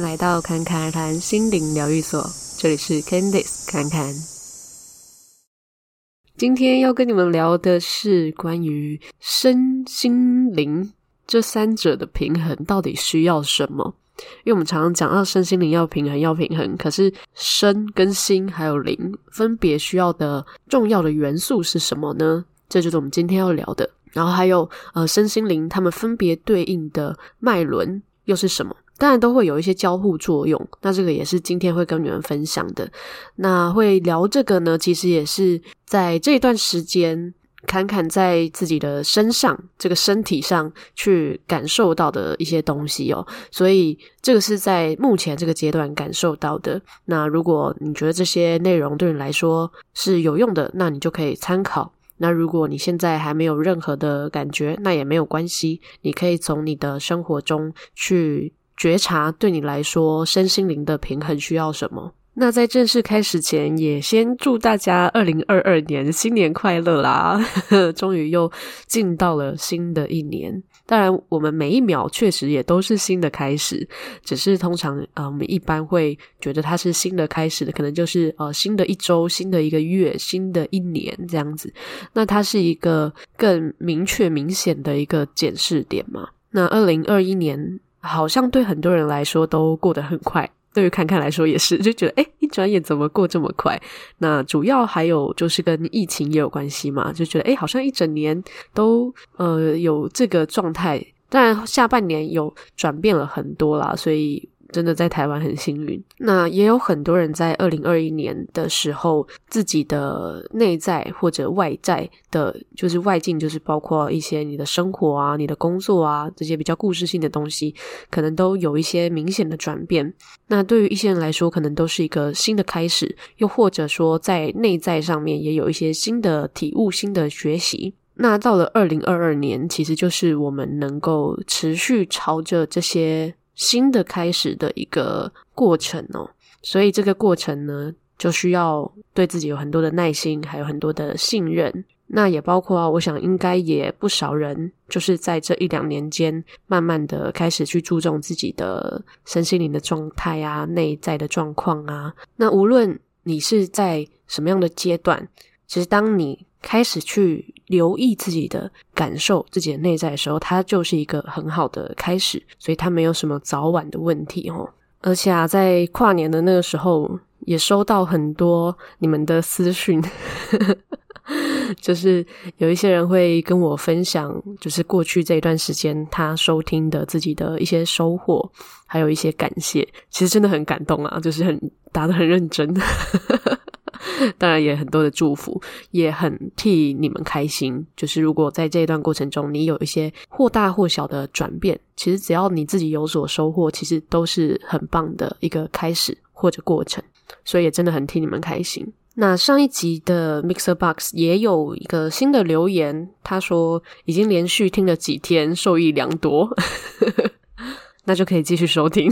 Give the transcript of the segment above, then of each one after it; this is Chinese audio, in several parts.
来到侃侃而谈心灵疗愈所，这里是 Candice 侃侃。今天要跟你们聊的是关于身心灵这三者的平衡，到底需要什么？因为我们常常讲到身心灵要平衡，要平衡，可是身跟心还有灵分别需要的重要的元素是什么呢？这就是我们今天要聊的。然后还有呃，身心灵它们分别对应的脉轮又是什么？当然都会有一些交互作用。那这个也是今天会跟你们分享的。那会聊这个呢，其实也是在这段时间。侃侃在自己的身上，这个身体上去感受到的一些东西哦，所以这个是在目前这个阶段感受到的。那如果你觉得这些内容对你来说是有用的，那你就可以参考。那如果你现在还没有任何的感觉，那也没有关系，你可以从你的生活中去觉察，对你来说身心灵的平衡需要什么。那在正式开始前，也先祝大家二零二二年新年快乐啦！终于又进到了新的一年。当然，我们每一秒确实也都是新的开始，只是通常呃，我们一般会觉得它是新的开始的，可能就是呃新的一周、新的一个月、新的一年这样子。那它是一个更明确、明显的一个检视点嘛。那二零二一年好像对很多人来说都过得很快。对于侃侃来说也是，就觉得诶，一转眼怎么过这么快？那主要还有就是跟疫情也有关系嘛，就觉得诶，好像一整年都呃有这个状态，当然下半年有转变了很多啦，所以。真的在台湾很幸运，那也有很多人在二零二一年的时候，自己的内在或者外在的，就是外境，就是包括一些你的生活啊、你的工作啊这些比较故事性的东西，可能都有一些明显的转变。那对于一些人来说，可能都是一个新的开始，又或者说在内在上面也有一些新的体悟、新的学习。那到了二零二二年，其实就是我们能够持续朝着这些。新的开始的一个过程哦，所以这个过程呢，就需要对自己有很多的耐心，还有很多的信任。那也包括啊，我想应该也不少人，就是在这一两年间，慢慢的开始去注重自己的身心灵的状态啊，内在的状况啊。那无论你是在什么样的阶段，其实当你开始去留意自己的感受、自己的内在的时候，它就是一个很好的开始，所以它没有什么早晚的问题哦。而且啊，在跨年的那个时候，也收到很多你们的私讯，就是有一些人会跟我分享，就是过去这一段时间他收听的自己的一些收获，还有一些感谢，其实真的很感动啊，就是很答得很认真。当然也很多的祝福，也很替你们开心。就是如果在这一段过程中，你有一些或大或小的转变，其实只要你自己有所收获，其实都是很棒的一个开始或者过程。所以也真的很替你们开心。那上一集的 Mixer Box 也有一个新的留言，他说已经连续听了几天，受益良多，那就可以继续收听。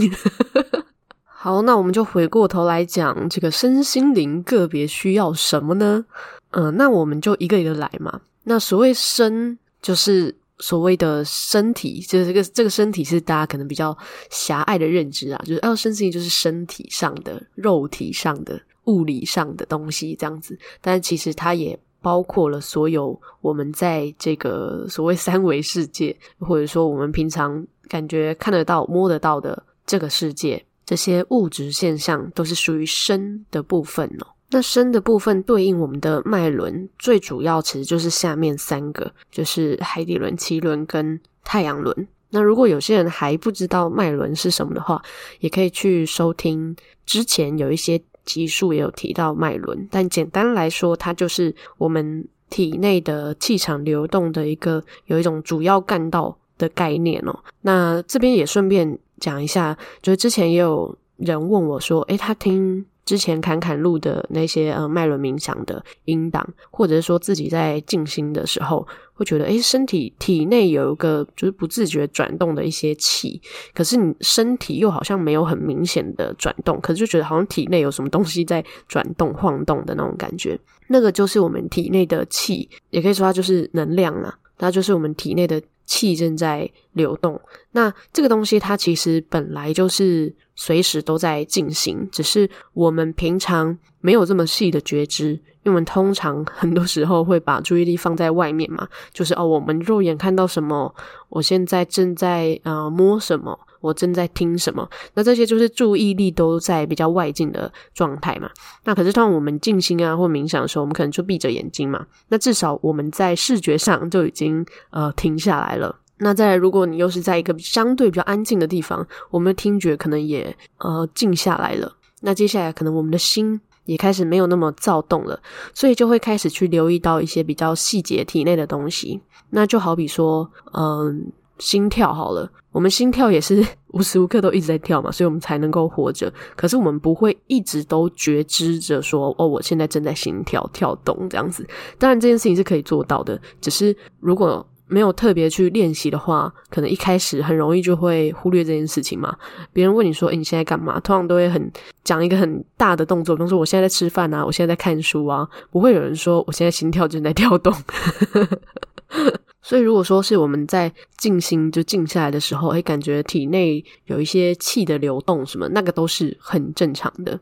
好，那我们就回过头来讲这个身心灵个别需要什么呢？嗯、那我们就一个一个来嘛。那所谓身，就是所谓的身体，就是这个这个身体是大家可能比较狭隘的认知啊，就是哦，身心就是身体上的、肉体上的、物理上的东西这样子。但其实它也包括了所有我们在这个所谓三维世界，或者说我们平常感觉看得到、摸得到的这个世界。这些物质现象都是属于身的部分哦。那身的部分对应我们的脉轮，最主要其实就是下面三个，就是海底轮、脐轮跟太阳轮。那如果有些人还不知道脉轮是什么的话，也可以去收听之前有一些集数也有提到脉轮。但简单来说，它就是我们体内的气场流动的一个有一种主要干道的概念哦。那这边也顺便。讲一下，就是之前也有人问我说：“诶，他听之前侃侃录的那些呃脉轮冥想的音档，或者是说自己在静心的时候，会觉得诶，身体体内有一个就是不自觉转动的一些气，可是你身体又好像没有很明显的转动，可是就觉得好像体内有什么东西在转动晃动的那种感觉，那个就是我们体内的气，也可以说它就是能量啊，它就是我们体内的。气正在流动，那这个东西它其实本来就是随时都在进行，只是我们平常没有这么细的觉知，因为我们通常 很多时候会把注意力放在外面嘛，就是哦，我们肉眼看到什么，我现在正在呃摸什么，我正在听什么，那这些就是注意力都在比较外境的状态嘛。那可是当我们静心啊或冥想的时候，我们可能就闭着眼睛嘛，那至少我们在视觉上就已经呃停下来了。那再，如果你又是在一个相对比较安静的地方，我们的听觉可能也呃静下来了。那接下来可能我们的心也开始没有那么躁动了，所以就会开始去留意到一些比较细节体内的东西。那就好比说，嗯、心跳好了，我们心跳也是 无时无刻都一直在跳嘛，所以我们才能够活着。可是我们不会一直都觉知着说，哦，我现在正在心跳跳动这样子。当然这件事情是可以做到的，只是如果没有特别去练习的话，可能一开始很容易就会忽略这件事情嘛。别人问你说：“诶，你现在干嘛？”通常都会很讲一个很大的动作，比方说：“我现在在吃饭啊，我现在在看书啊。”不会有人说：“我现在心跳正在跳动。” 所以，如果说是我们在静心就静下来的时候，会感觉体内有一些气的流动，什么那个都是很正常的。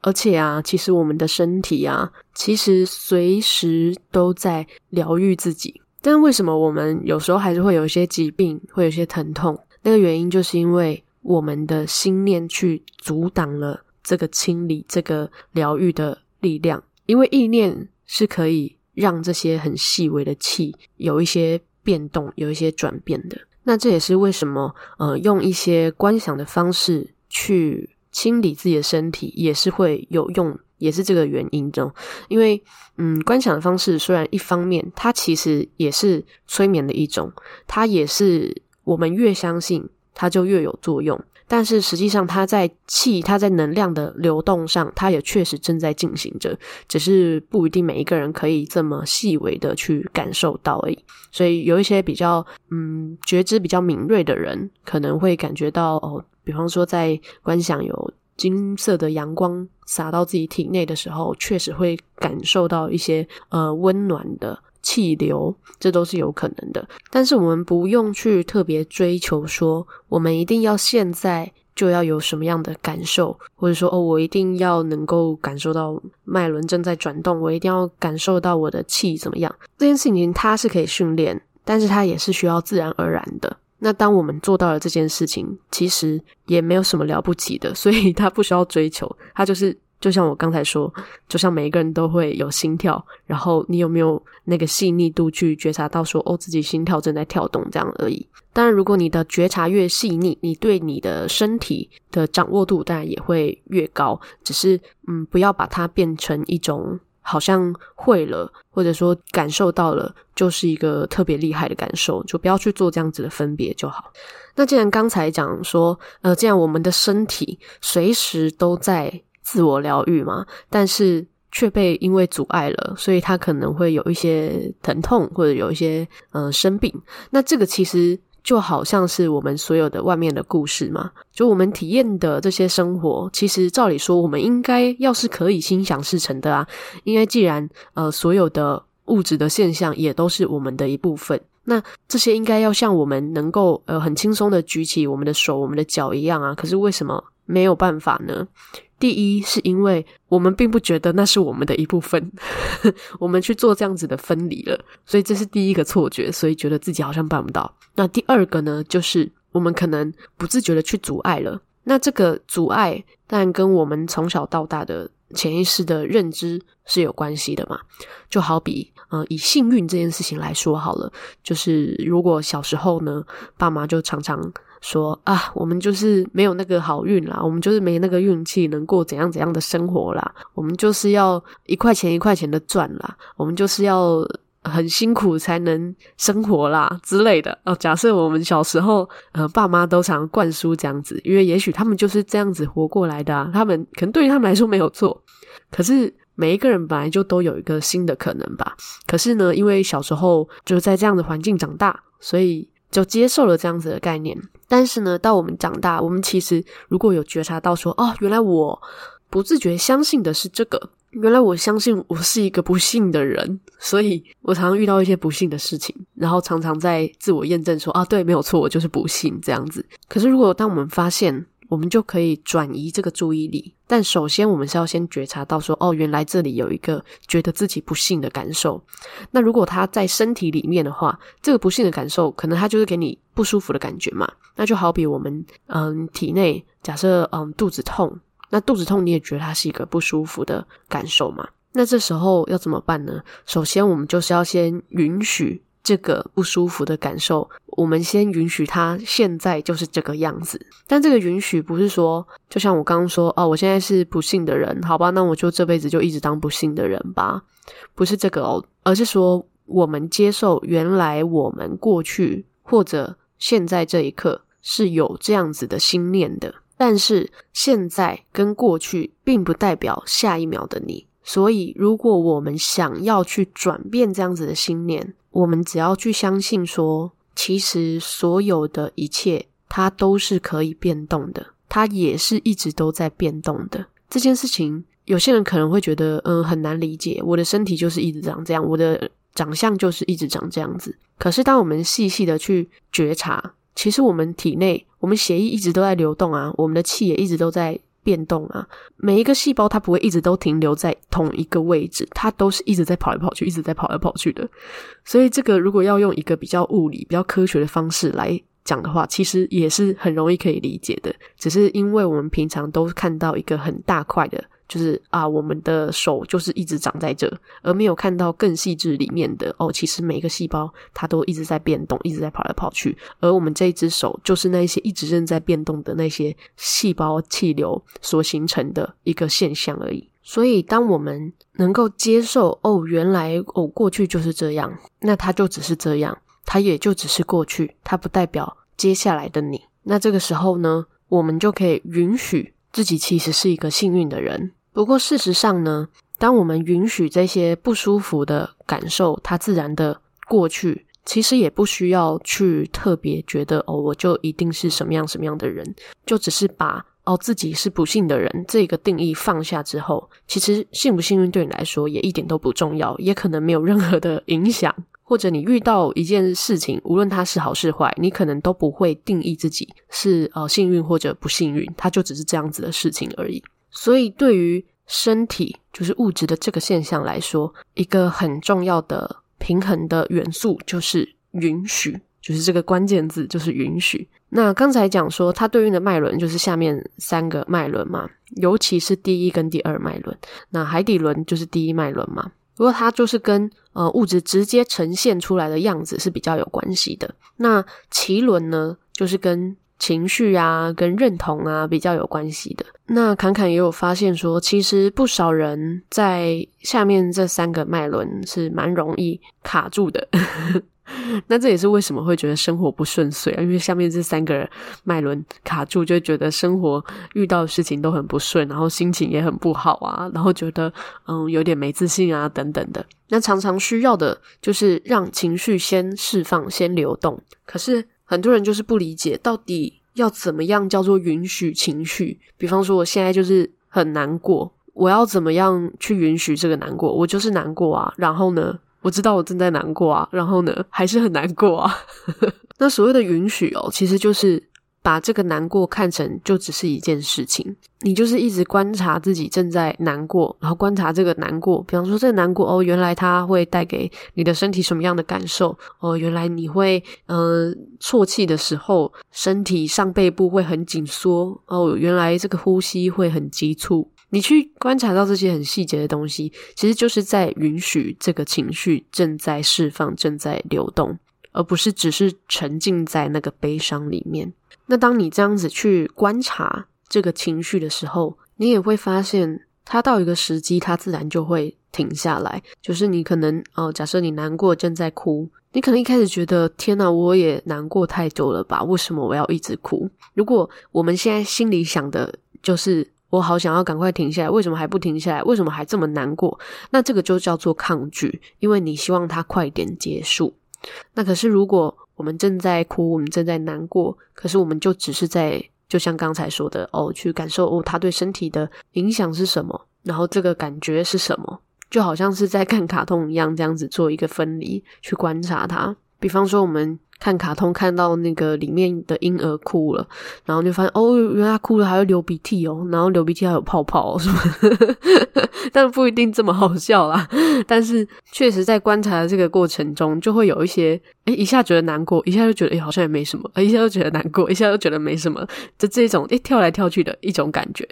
而且啊，其实我们的身体啊，其实随时都在疗愈自己。但为什么我们有时候还是会有一些疾病，会有一些疼痛？那个原因就是因为我们的心念去阻挡了这个清理、这个疗愈的力量。因为意念是可以让这些很细微的气有一些变动、有一些转变的。那这也是为什么，呃，用一些观想的方式去清理自己的身体，也是会有用。也是这个原因中，因为嗯，观想的方式虽然一方面它其实也是催眠的一种，它也是我们越相信它就越有作用，但是实际上它在气、它在能量的流动上，它也确实正在进行着，只是不一定每一个人可以这么细微的去感受到而已。所以有一些比较嗯觉知比较敏锐的人，可能会感觉到哦，比方说在观想有。金色的阳光洒到自己体内的时候，确实会感受到一些呃温暖的气流，这都是有可能的。但是我们不用去特别追求说，我们一定要现在就要有什么样的感受，或者说哦，我一定要能够感受到脉轮正在转动，我一定要感受到我的气怎么样。这件事情它是可以训练，但是它也是需要自然而然的。那当我们做到了这件事情，其实也没有什么了不起的，所以他不需要追求，他就是就像我刚才说，就像每一个人都会有心跳，然后你有没有那个细腻度去觉察到说，哦，自己心跳正在跳动这样而已。当然，如果你的觉察越细腻，你对你的身体的掌握度当然也会越高，只是嗯，不要把它变成一种。好像会了，或者说感受到了，就是一个特别厉害的感受，就不要去做这样子的分别就好。那既然刚才讲说，呃，既然我们的身体随时都在自我疗愈嘛，但是却被因为阻碍了，所以它可能会有一些疼痛，或者有一些呃生病。那这个其实。就好像是我们所有的外面的故事嘛，就我们体验的这些生活，其实照理说，我们应该要是可以心想事成的啊。因为既然呃所有的物质的现象也都是我们的一部分，那这些应该要像我们能够呃很轻松的举起我们的手、我们的脚一样啊。可是为什么没有办法呢？第一是因为我们并不觉得那是我们的一部分，我们去做这样子的分离了，所以这是第一个错觉，所以觉得自己好像办不到。那第二个呢，就是我们可能不自觉的去阻碍了。那这个阻碍但跟我们从小到大的潜意识的认知是有关系的嘛。就好比，呃，以幸运这件事情来说好了，就是如果小时候呢，爸妈就常常。说啊，我们就是没有那个好运啦，我们就是没那个运气，能过怎样怎样的生活啦，我们就是要一块钱一块钱的赚啦，我们就是要很辛苦才能生活啦之类的。哦，假设我们小时候，呃，爸妈都常灌输这样子，因为也许他们就是这样子活过来的，他们可能对于他们来说没有错，可是每一个人本来就都有一个新的可能吧。可是呢，因为小时候就是在这样的环境长大，所以。就接受了这样子的概念，但是呢，到我们长大，我们其实如果有觉察到说，哦，原来我不自觉相信的是这个，原来我相信我是一个不幸的人，所以我常常遇到一些不幸的事情，然后常常在自我验证说，啊，对，没有错，我就是不幸这样子。可是如果当我们发现，我们就可以转移这个注意力。但首先，我们是要先觉察到说，哦，原来这里有一个觉得自己不幸的感受。那如果他在身体里面的话，这个不幸的感受，可能他就是给你不舒服的感觉嘛。那就好比我们，嗯，体内假设，嗯，肚子痛，那肚子痛你也觉得它是一个不舒服的感受嘛。那这时候要怎么办呢？首先，我们就是要先允许。这个不舒服的感受，我们先允许它现在就是这个样子。但这个允许不是说，就像我刚刚说，哦，我现在是不幸的人，好吧，那我就这辈子就一直当不幸的人吧。不是这个哦，而是说，我们接受原来我们过去或者现在这一刻是有这样子的心念的，但是现在跟过去并不代表下一秒的你。所以，如果我们想要去转变这样子的心念，我们只要去相信说，其实所有的一切它都是可以变动的，它也是一直都在变动的。这件事情，有些人可能会觉得，嗯，很难理解。我的身体就是一直长这样，我的长相就是一直长这样子。可是，当我们细细的去觉察，其实我们体内，我们血液一直都在流动啊，我们的气也一直都在。变动啊，每一个细胞它不会一直都停留在同一个位置，它都是一直在跑来跑去，一直在跑来跑去的。所以这个如果要用一个比较物理、比较科学的方式来讲的话，其实也是很容易可以理解的。只是因为我们平常都看到一个很大块的。就是啊，我们的手就是一直长在这，而没有看到更细致里面的哦。其实每一个细胞它都一直在变动，一直在跑来跑去。而我们这一只手，就是那些一直正在变动的那些细胞气流所形成的一个现象而已。所以，当我们能够接受哦，原来哦过去就是这样，那它就只是这样，它也就只是过去，它不代表接下来的你。那这个时候呢，我们就可以允许自己其实是一个幸运的人。不过，事实上呢，当我们允许这些不舒服的感受，它自然的过去，其实也不需要去特别觉得哦，我就一定是什么样什么样的人，就只是把哦自己是不幸的人这个定义放下之后，其实幸不幸运对你来说也一点都不重要，也可能没有任何的影响。或者你遇到一件事情，无论它是好是坏，你可能都不会定义自己是呃幸运或者不幸运，它就只是这样子的事情而已。所以，对于身体就是物质的这个现象来说，一个很重要的平衡的元素就是允许，就是这个关键字就是允许。那刚才讲说，它对应的脉轮就是下面三个脉轮嘛，尤其是第一跟第二脉轮。那海底轮就是第一脉轮嘛，不过它就是跟呃物质直接呈现出来的样子是比较有关系的。那脐轮呢，就是跟情绪啊，跟认同啊比较有关系的。那侃侃也有发现说，其实不少人在下面这三个脉轮是蛮容易卡住的。那这也是为什么会觉得生活不顺遂啊，因为下面这三个脉轮卡住，就觉得生活遇到的事情都很不顺，然后心情也很不好啊，然后觉得嗯有点没自信啊等等的。那常常需要的就是让情绪先释放，先流动。可是。很多人就是不理解，到底要怎么样叫做允许情绪？比方说，我现在就是很难过，我要怎么样去允许这个难过？我就是难过啊，然后呢，我知道我正在难过啊，然后呢，还是很难过啊。那所谓的允许哦，其实就是。把这个难过看成就只是一件事情，你就是一直观察自己正在难过，然后观察这个难过。比方说，这个难过哦，原来它会带给你的身体什么样的感受？哦，原来你会嗯、呃、啜泣的时候，身体上背部会很紧缩。哦，原来这个呼吸会很急促。你去观察到这些很细节的东西，其实就是在允许这个情绪正在释放、正在流动，而不是只是沉浸在那个悲伤里面。那当你这样子去观察这个情绪的时候，你也会发现，它到一个时机，它自然就会停下来。就是你可能，哦、假设你难过正在哭，你可能一开始觉得，天哪，我也难过太久了吧？为什么我要一直哭？如果我们现在心里想的就是，我好想要赶快停下来，为什么还不停下来？为什么还这么难过？那这个就叫做抗拒，因为你希望它快点结束。那可是如果，我们正在哭，我们正在难过，可是我们就只是在，就像刚才说的哦，去感受哦，他对身体的影响是什么，然后这个感觉是什么，就好像是在看卡通一样，这样子做一个分离，去观察它。比方说我们。看卡通看到那个里面的婴儿哭了，然后就发现哦，原来他哭了还会流鼻涕哦，然后流鼻涕还有泡泡，是吧？但不一定这么好笑啦。但是确实在观察的这个过程中，就会有一些诶，一下觉得难过，一下又觉得诶，好像也没什么，一下又觉得难过，一下又觉得没什么，就这种诶，跳来跳去的一种感觉。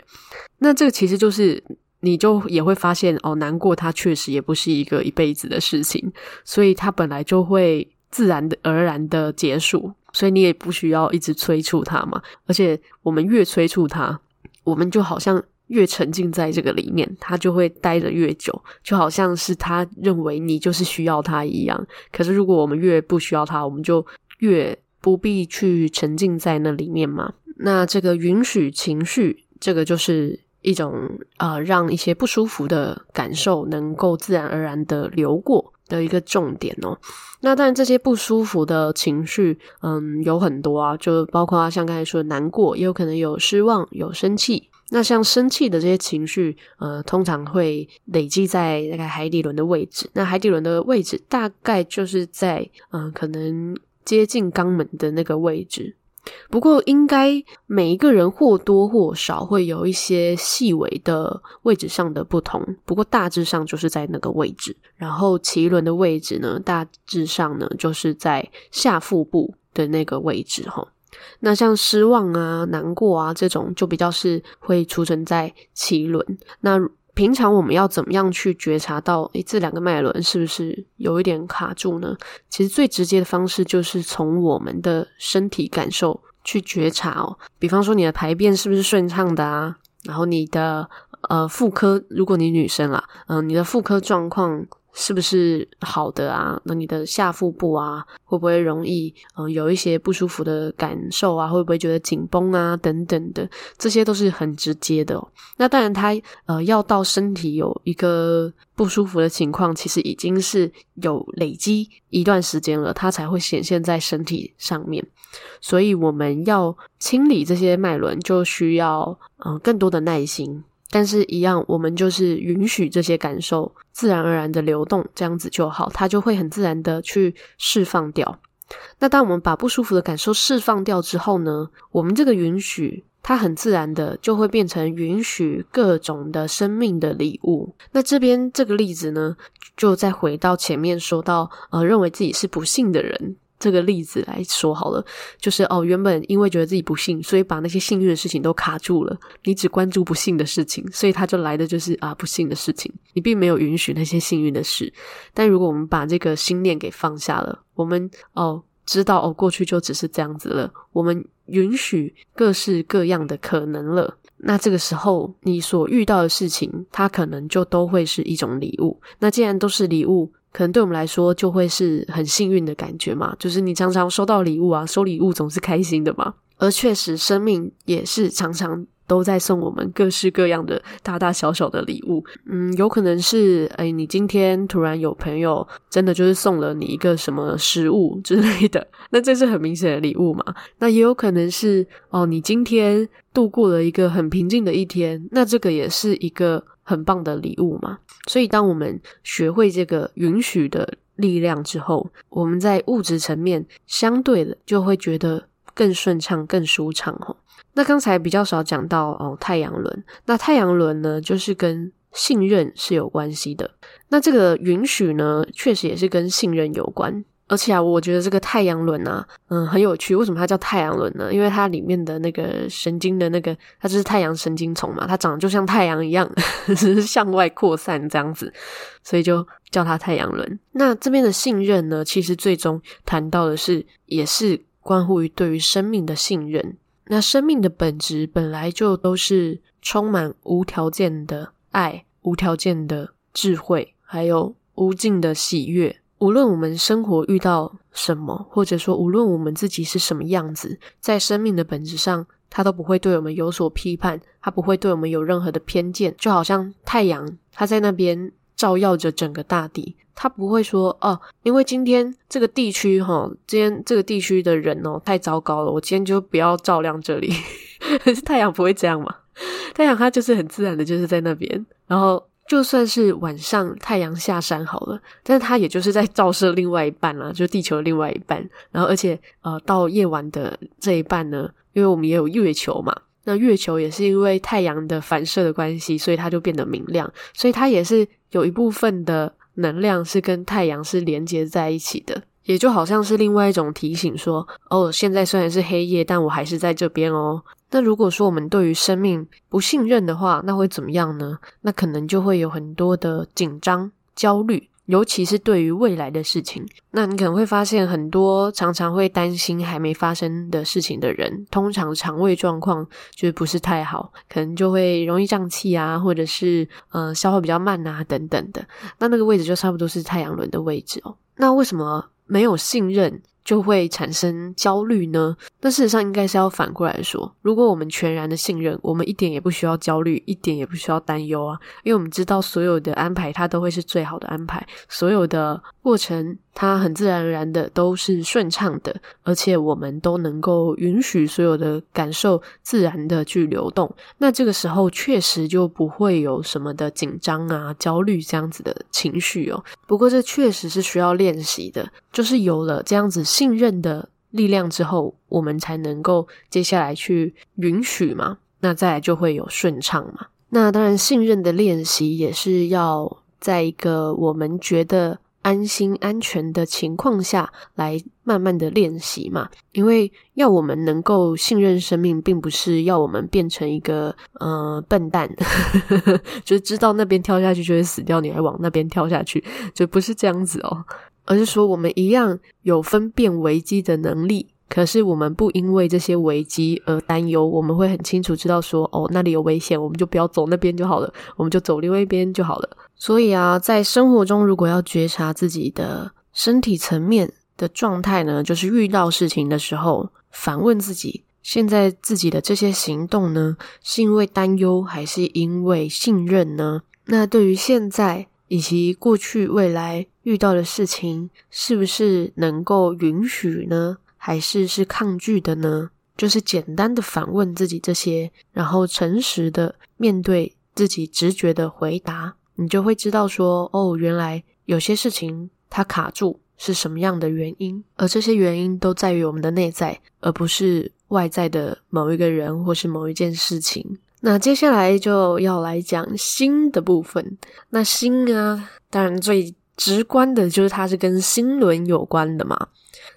那这个其实就是你就也会发现哦，难过它确实也不是一个一辈子的事情，所以它本来就会。自然的而然的结束，所以你也不需要一直催促他嘛。而且我们越催促他，我们就好像越沉浸在这个里面，他就会待得越久，就好像是他认为你就是需要他一样。可是如果我们越不需要他，我们就越不必去沉浸在那里面嘛。那这个允许情绪，这个就是一种呃，让一些不舒服的感受能够自然而然的流过。的一个重点哦，那当然这些不舒服的情绪，嗯，有很多啊，就包括像刚才说的难过，也有可能有失望、有生气。那像生气的这些情绪，呃，通常会累积在那个海底轮的位置。那海底轮的位置大概就是在，嗯、可能接近肛门的那个位置。不过，应该每一个人或多或少会有一些细微的位置上的不同。不过，大致上就是在那个位置。然后，脐轮的位置呢，大致上呢就是在下腹部的那个位置哈。那像失望啊、难过啊这种，就比较是会储存在脐轮。那平常我们要怎么样去觉察到，诶，这两个脉轮是不是有一点卡住呢？其实最直接的方式就是从我们的身体感受去觉察哦。比方说你的排便是不是顺畅的啊？然后你的呃妇科，如果你女生啊，嗯、你的妇科状况。是不是好的啊？那你的下腹部啊，会不会容易嗯、有一些不舒服的感受啊？会不会觉得紧绷啊？等等的，这些都是很直接的哦。那当然，它呃要到身体有一个不舒服的情况，其实已经是有累积一段时间了，它才会显现在身体上面。所以我们要清理这些脉轮，就需要嗯、更多的耐心。但是，一样，我们就是允许这些感受自然而然的流动，这样子就好，它就会很自然的去释放掉。那当我们把不舒服的感受释放掉之后呢，我们这个允许，它很自然的就会变成允许各种的生命的礼物。那这边这个例子呢，就再回到前面说到，呃，认为自己是不幸的人。这个例子来说好了，就是哦，原本因为觉得自己不幸，所以把那些幸运的事情都卡住了。你只关注不幸的事情，所以他就来的就是啊不幸的事情。你并没有允许那些幸运的事。但如果我们把这个心念给放下了，我们哦知道哦过去就只是这样子了，我们允许各式各样的可能了。那这个时候你所遇到的事情，它可能就都会是一种礼物。那既然都是礼物。可能对我们来说就会是很幸运的感觉嘛，就是你常常收到礼物啊，收礼物总是开心的嘛。而确实，生命也是常常都在送我们各式各样的大大小小的礼物。嗯，有可能是，哎，你今天突然有朋友真的就是送了你一个什么食物之类的，那这是很明显的礼物嘛。那也有可能是，哦，你今天度过了一个很平静的一天，那这个也是一个。很棒的礼物嘛，所以当我们学会这个允许的力量之后，我们在物质层面相对的就会觉得更顺畅、更舒畅哦。那刚才比较少讲到哦，太阳轮。那太阳轮呢，就是跟信任是有关系的。那这个允许呢，确实也是跟信任有关。而且啊，我觉得这个太阳轮啊，嗯，很有趣。为什么它叫太阳轮呢？因为它里面的那个神经的那个，它就是太阳神经丛嘛，它长得就像太阳一样，只是向外扩散这样子，所以就叫它太阳轮。那这边的信任呢，其实最终谈到的是，也是关乎于对于生命的信任。那生命的本质本来就都是充满无条件的爱、无条件的智慧，还有无尽的喜悦。无论我们生活遇到什么，或者说无论我们自己是什么样子，在生命的本质上，它都不会对我们有所批判，它不会对我们有任何的偏见。就好像太阳，它在那边照耀着整个大地，它不会说哦，因为今天这个地区哈，今天这个地区的人哦太糟糕了，我今天就不要照亮这里。可 是太阳不会这样嘛？太阳它就是很自然的，就是在那边，然后。就算是晚上太阳下山好了，但是它也就是在照射另外一半啦，就地球的另外一半。然后而且呃，到夜晚的这一半呢，因为我们也有月球嘛，那月球也是因为太阳的反射的关系，所以它就变得明亮，所以它也是有一部分的能量是跟太阳是连接在一起的。也就好像是另外一种提醒说，哦，现在虽然是黑夜，但我还是在这边哦。那如果说我们对于生命不信任的话，那会怎么样呢？那可能就会有很多的紧张、焦虑，尤其是对于未来的事情。那你可能会发现，很多常常会担心还没发生的事情的人，通常肠胃状况就是不是太好，可能就会容易胀气啊，或者是呃消化比较慢啊等等的。那那个位置就差不多是太阳轮的位置哦。那为什么？没有信任就会产生焦虑呢？那事实上应该是要反过来说，如果我们全然的信任，我们一点也不需要焦虑，一点也不需要担忧啊，因为我们知道所有的安排它都会是最好的安排，所有的过程它很自然而然的都是顺畅的，而且我们都能够允许所有的感受自然的去流动。那这个时候确实就不会有什么的紧张啊、焦虑这样子的情绪哦。不过这确实是需要练习的。就是有了这样子信任的力量之后，我们才能够接下来去允许嘛，那再来就会有顺畅嘛。那当然，信任的练习也是要在一个我们觉得安心、安全的情况下来慢慢的练习嘛。因为要我们能够信任生命，并不是要我们变成一个呃笨蛋，就是知道那边跳下去就会死掉，你还往那边跳下去，就不是这样子哦。而是说，我们一样有分辨危机的能力，可是我们不因为这些危机而担忧。我们会很清楚知道说，哦，那里有危险，我们就不要走那边就好了，我们就走另外一边就好了。所以啊，在生活中，如果要觉察自己的身体层面的状态呢，就是遇到事情的时候，反问自己，现在自己的这些行动呢，是因为担忧，还是因为信任呢？那对于现在以及过去、未来。遇到的事情是不是能够允许呢？还是是抗拒的呢？就是简单的反问自己这些，然后诚实的面对自己直觉的回答，你就会知道说，哦，原来有些事情它卡住是什么样的原因，而这些原因都在于我们的内在，而不是外在的某一个人或是某一件事情。那接下来就要来讲心的部分。那心啊，当然最。直观的就是它是跟心轮有关的嘛。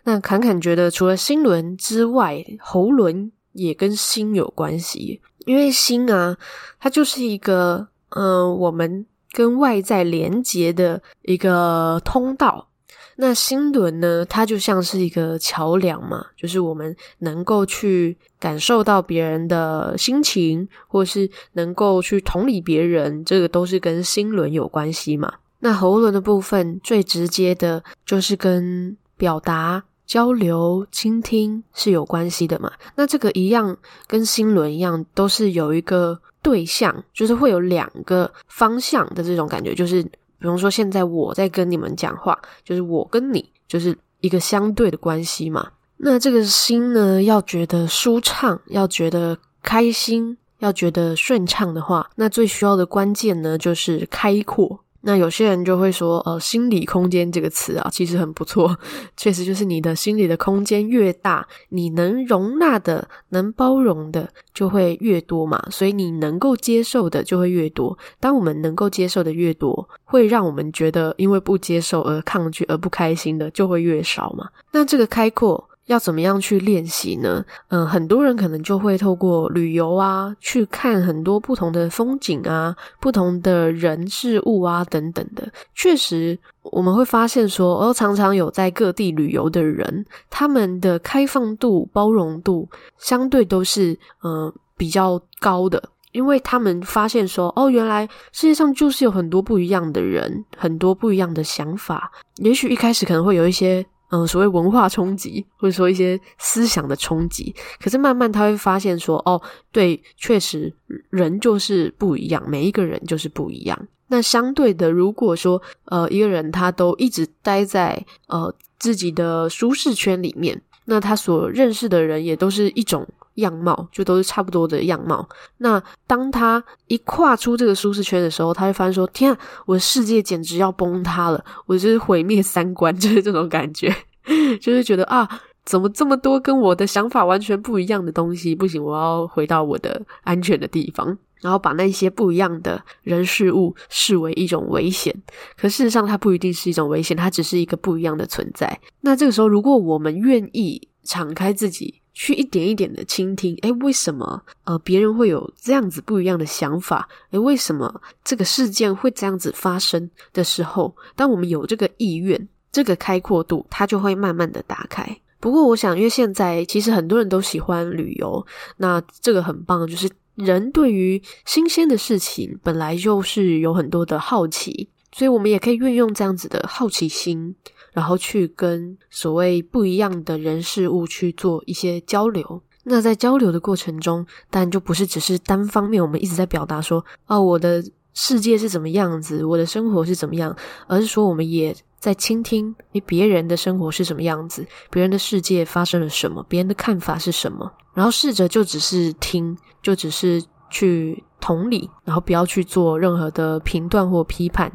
那侃侃觉得，除了心轮之外，喉轮也跟心有关系。因为心啊，它就是一个，嗯、我们跟外在连接的一个通道。那心轮呢，它就像是一个桥梁嘛，就是我们能够去感受到别人的心情，或是能够去同理别人，这个都是跟心轮有关系嘛。那喉轮的部分最直接的就是跟表达、交流、倾听是有关系的嘛。那这个一样跟心轮一样，都是有一个对象，就是会有两个方向的这种感觉。就是比如说现在我在跟你们讲话，就是我跟你就是一个相对的关系嘛。那这个心呢，要觉得舒畅，要觉得开心，要觉得顺畅的话，那最需要的关键呢，就是开阔。那有些人就会说，呃，心理空间这个词啊，其实很不错，确实就是你的心理的空间越大，你能容纳的、能包容的就会越多嘛，所以你能够接受的就会越多。当我们能够接受的越多，会让我们觉得因为不接受而抗拒而不开心的就会越少嘛。那这个开阔。要怎么样去练习呢？嗯，很多人可能就会透过旅游啊，去看很多不同的风景啊，不同的人事物啊等等的。确实，我们会发现说，哦，常常有在各地旅游的人，他们的开放度、包容度相对都是嗯比较高的，因为他们发现说，哦，原来世界上就是有很多不一样的人，很多不一样的想法。也许一开始可能会有一些。嗯，所谓文化冲击，或者说一些思想的冲击，可是慢慢他会发现说，哦，对，确实人就是不一样，每一个人就是不一样。那相对的，如果说呃一个人他都一直待在呃自己的舒适圈里面，那他所认识的人也都是一种样貌，就都是差不多的样貌。那当他一跨出这个舒适圈的时候，他会发现说：“天啊，我的世界简直要崩塌了！我就是毁灭三观，就是这种感觉，就是觉得啊，怎么这么多跟我的想法完全不一样的东西？不行，我要回到我的安全的地方。”然后把那些不一样的人事物视为一种危险，可事实上它不一定是一种危险，它只是一个不一样的存在。那这个时候，如果我们愿意敞开自己，去一点一点的倾听，诶，为什么呃别人会有这样子不一样的想法？诶，为什么这个事件会这样子发生的时候，当我们有这个意愿，这个开阔度，它就会慢慢的打开。不过，我想，因为现在其实很多人都喜欢旅游，那这个很棒，就是。人对于新鲜的事情本来就是有很多的好奇，所以我们也可以运用这样子的好奇心，然后去跟所谓不一样的人事物去做一些交流。那在交流的过程中，当然就不是只是单方面，我们一直在表达说，哦，我的世界是怎么样子，我的生活是怎么样，而是说我们也在倾听你别人的生活是什么样子，别人的世界发生了什么，别人的看法是什么。然后试着就只是听，就只是去同理，然后不要去做任何的评断或批判，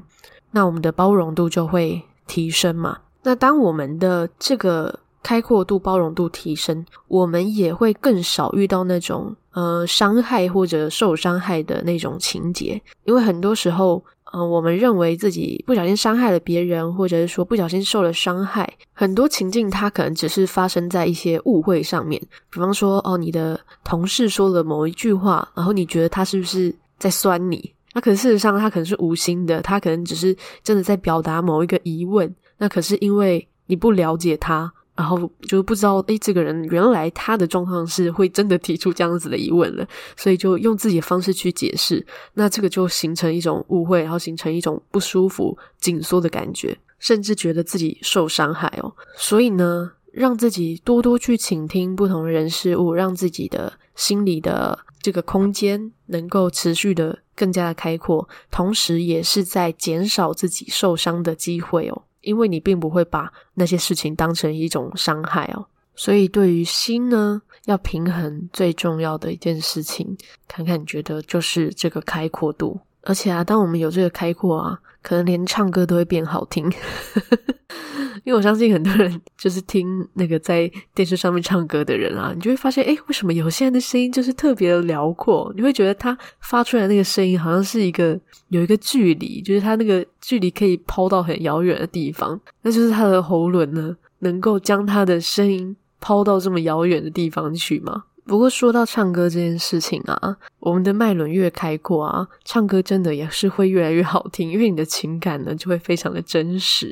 那我们的包容度就会提升嘛。那当我们的这个开阔度、包容度提升，我们也会更少遇到那种呃伤害或者受伤害的那种情节，因为很多时候。嗯、呃，我们认为自己不小心伤害了别人，或者是说不小心受了伤害，很多情境它可能只是发生在一些误会上面。比方说，哦，你的同事说了某一句话，然后你觉得他是不是在酸你？那可是事实上他可能是无心的，他可能只是真的在表达某一个疑问。那可是因为你不了解他。然后就不知道，诶，这个人原来他的状况是会真的提出这样子的疑问了，所以就用自己的方式去解释，那这个就形成一种误会，然后形成一种不舒服、紧缩的感觉，甚至觉得自己受伤害哦。所以呢，让自己多多去倾听不同的人事物，让自己的心里的这个空间能够持续的更加的开阔，同时也是在减少自己受伤的机会哦。因为你并不会把那些事情当成一种伤害哦，所以对于心呢，要平衡最重要的一件事情，看看你觉得就是这个开阔度。而且啊，当我们有这个开阔啊，可能连唱歌都会变好听。因为我相信很多人就是听那个在电视上面唱歌的人啊，你就会发现，诶，为什么有些人的声音就是特别的辽阔？你会觉得他发出来那个声音好像是一个有一个距离，就是他那个距离可以抛到很遥远的地方，那就是他的喉轮呢，能够将他的声音抛到这么遥远的地方去吗？不过说到唱歌这件事情啊，我们的脉轮越开阔啊，唱歌真的也是会越来越好听，因为你的情感呢就会非常的真实，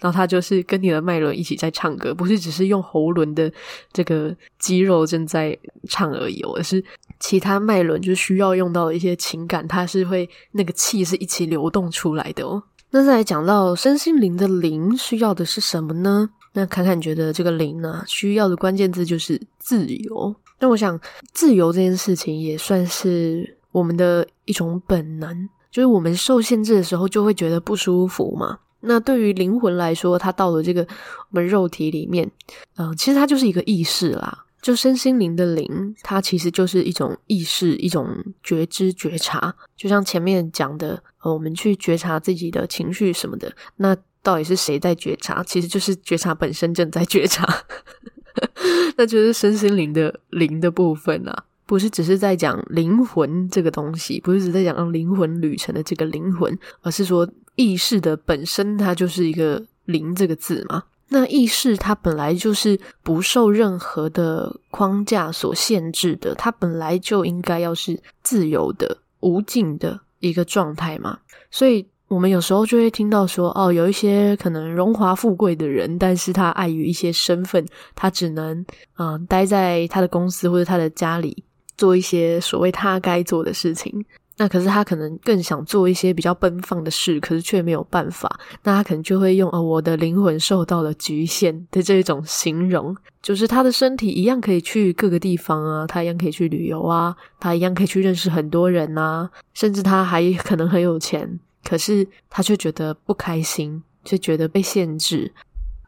然后它就是跟你的脉轮一起在唱歌，不是只是用喉轮的这个肌肉正在唱而已，而是其他脉轮就需要用到的一些情感，它是会那个气是一起流动出来的哦。那再来讲到身心灵的灵需要的是什么呢？那侃侃觉得这个灵呢，需要的关键字就是自由。那我想，自由这件事情也算是我们的一种本能，就是我们受限制的时候就会觉得不舒服嘛。那对于灵魂来说，它到了这个我们肉体里面，嗯、其实它就是一个意识啦。就身心灵的灵，它其实就是一种意识，一种觉知、觉察。就像前面讲的，呃，我们去觉察自己的情绪什么的，那到底是谁在觉察？其实就是觉察本身正在觉察。那就是身心灵的灵的部分啊，不是只是在讲灵魂这个东西，不是只在讲灵魂旅程的这个灵魂，而是说意识的本身，它就是一个灵这个字嘛。那意识它本来就是不受任何的框架所限制的，它本来就应该要是自由的、无尽的一个状态嘛，所以。我们有时候就会听到说，哦，有一些可能荣华富贵的人，但是他碍于一些身份，他只能嗯、待在他的公司或者他的家里，做一些所谓他该做的事情。那可是他可能更想做一些比较奔放的事，可是却没有办法。那他可能就会用哦，我的灵魂受到了局限的这种形容，就是他的身体一样可以去各个地方啊，他一样可以去旅游啊，他一样可以去认识很多人啊，甚至他还可能很有钱。可是他却觉得不开心，却觉得被限制，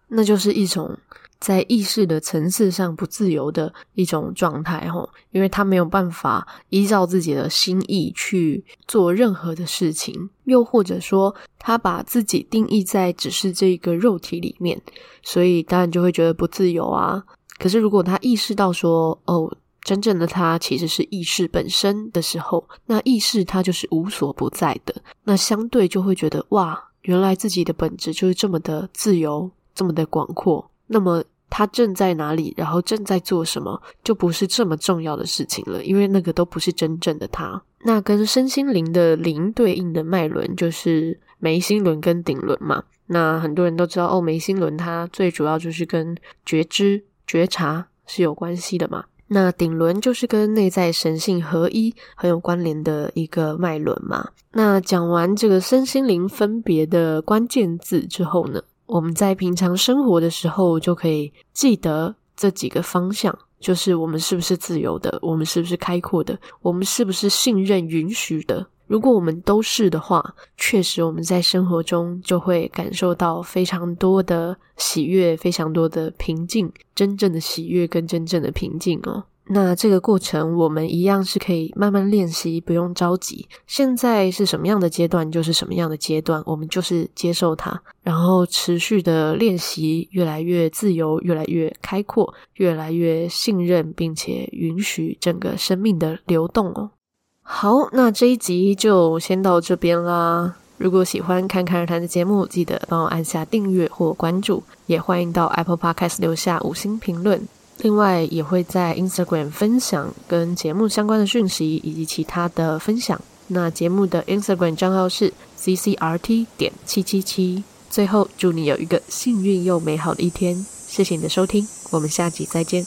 那就是一种在意识的层次上不自由的一种状态，吼，因为他没有办法依照自己的心意去做任何的事情，又或者说他把自己定义在只是这个肉体里面，所以当然就会觉得不自由啊。可是如果他意识到说，哦，真正的他其实是意识本身的时候，那意识它就是无所不在的，那相对就会觉得哇，原来自己的本质就是这么的自由，这么的广阔。那么他正在哪里，然后正在做什么，就不是这么重要的事情了，因为那个都不是真正的他。那跟身心灵的灵对应的脉轮就是眉心轮跟顶轮嘛。那很多人都知道哦，眉心轮它最主要就是跟觉知、觉察是有关系的嘛。那顶轮就是跟内在神性合一很有关联的一个脉轮嘛。那讲完这个身心灵分别的关键字之后呢，我们在平常生活的时候，就可以记得这几个方向，就是我们是不是自由的，我们是不是开阔的，我们是不是信任、允许的。如果我们都是的话，确实我们在生活中就会感受到非常多的喜悦，非常多的平静，真正的喜悦跟真正的平静哦。那这个过程，我们一样是可以慢慢练习，不用着急。现在是什么样的阶段，就是什么样的阶段，我们就是接受它，然后持续的练习，越来越自由，越来越开阔，越来越信任，并且允许整个生命的流动哦。好，那这一集就先到这边啦。如果喜欢侃侃而谈的节目，记得帮我按下订阅或关注，也欢迎到 Apple Podcast 留下五星评论。另外也会在 Instagram 分享跟节目相关的讯息以及其他的分享。那节目的 Instagram 账号是 ccrt 点七七七。最后祝你有一个幸运又美好的一天，谢谢你的收听，我们下集再见。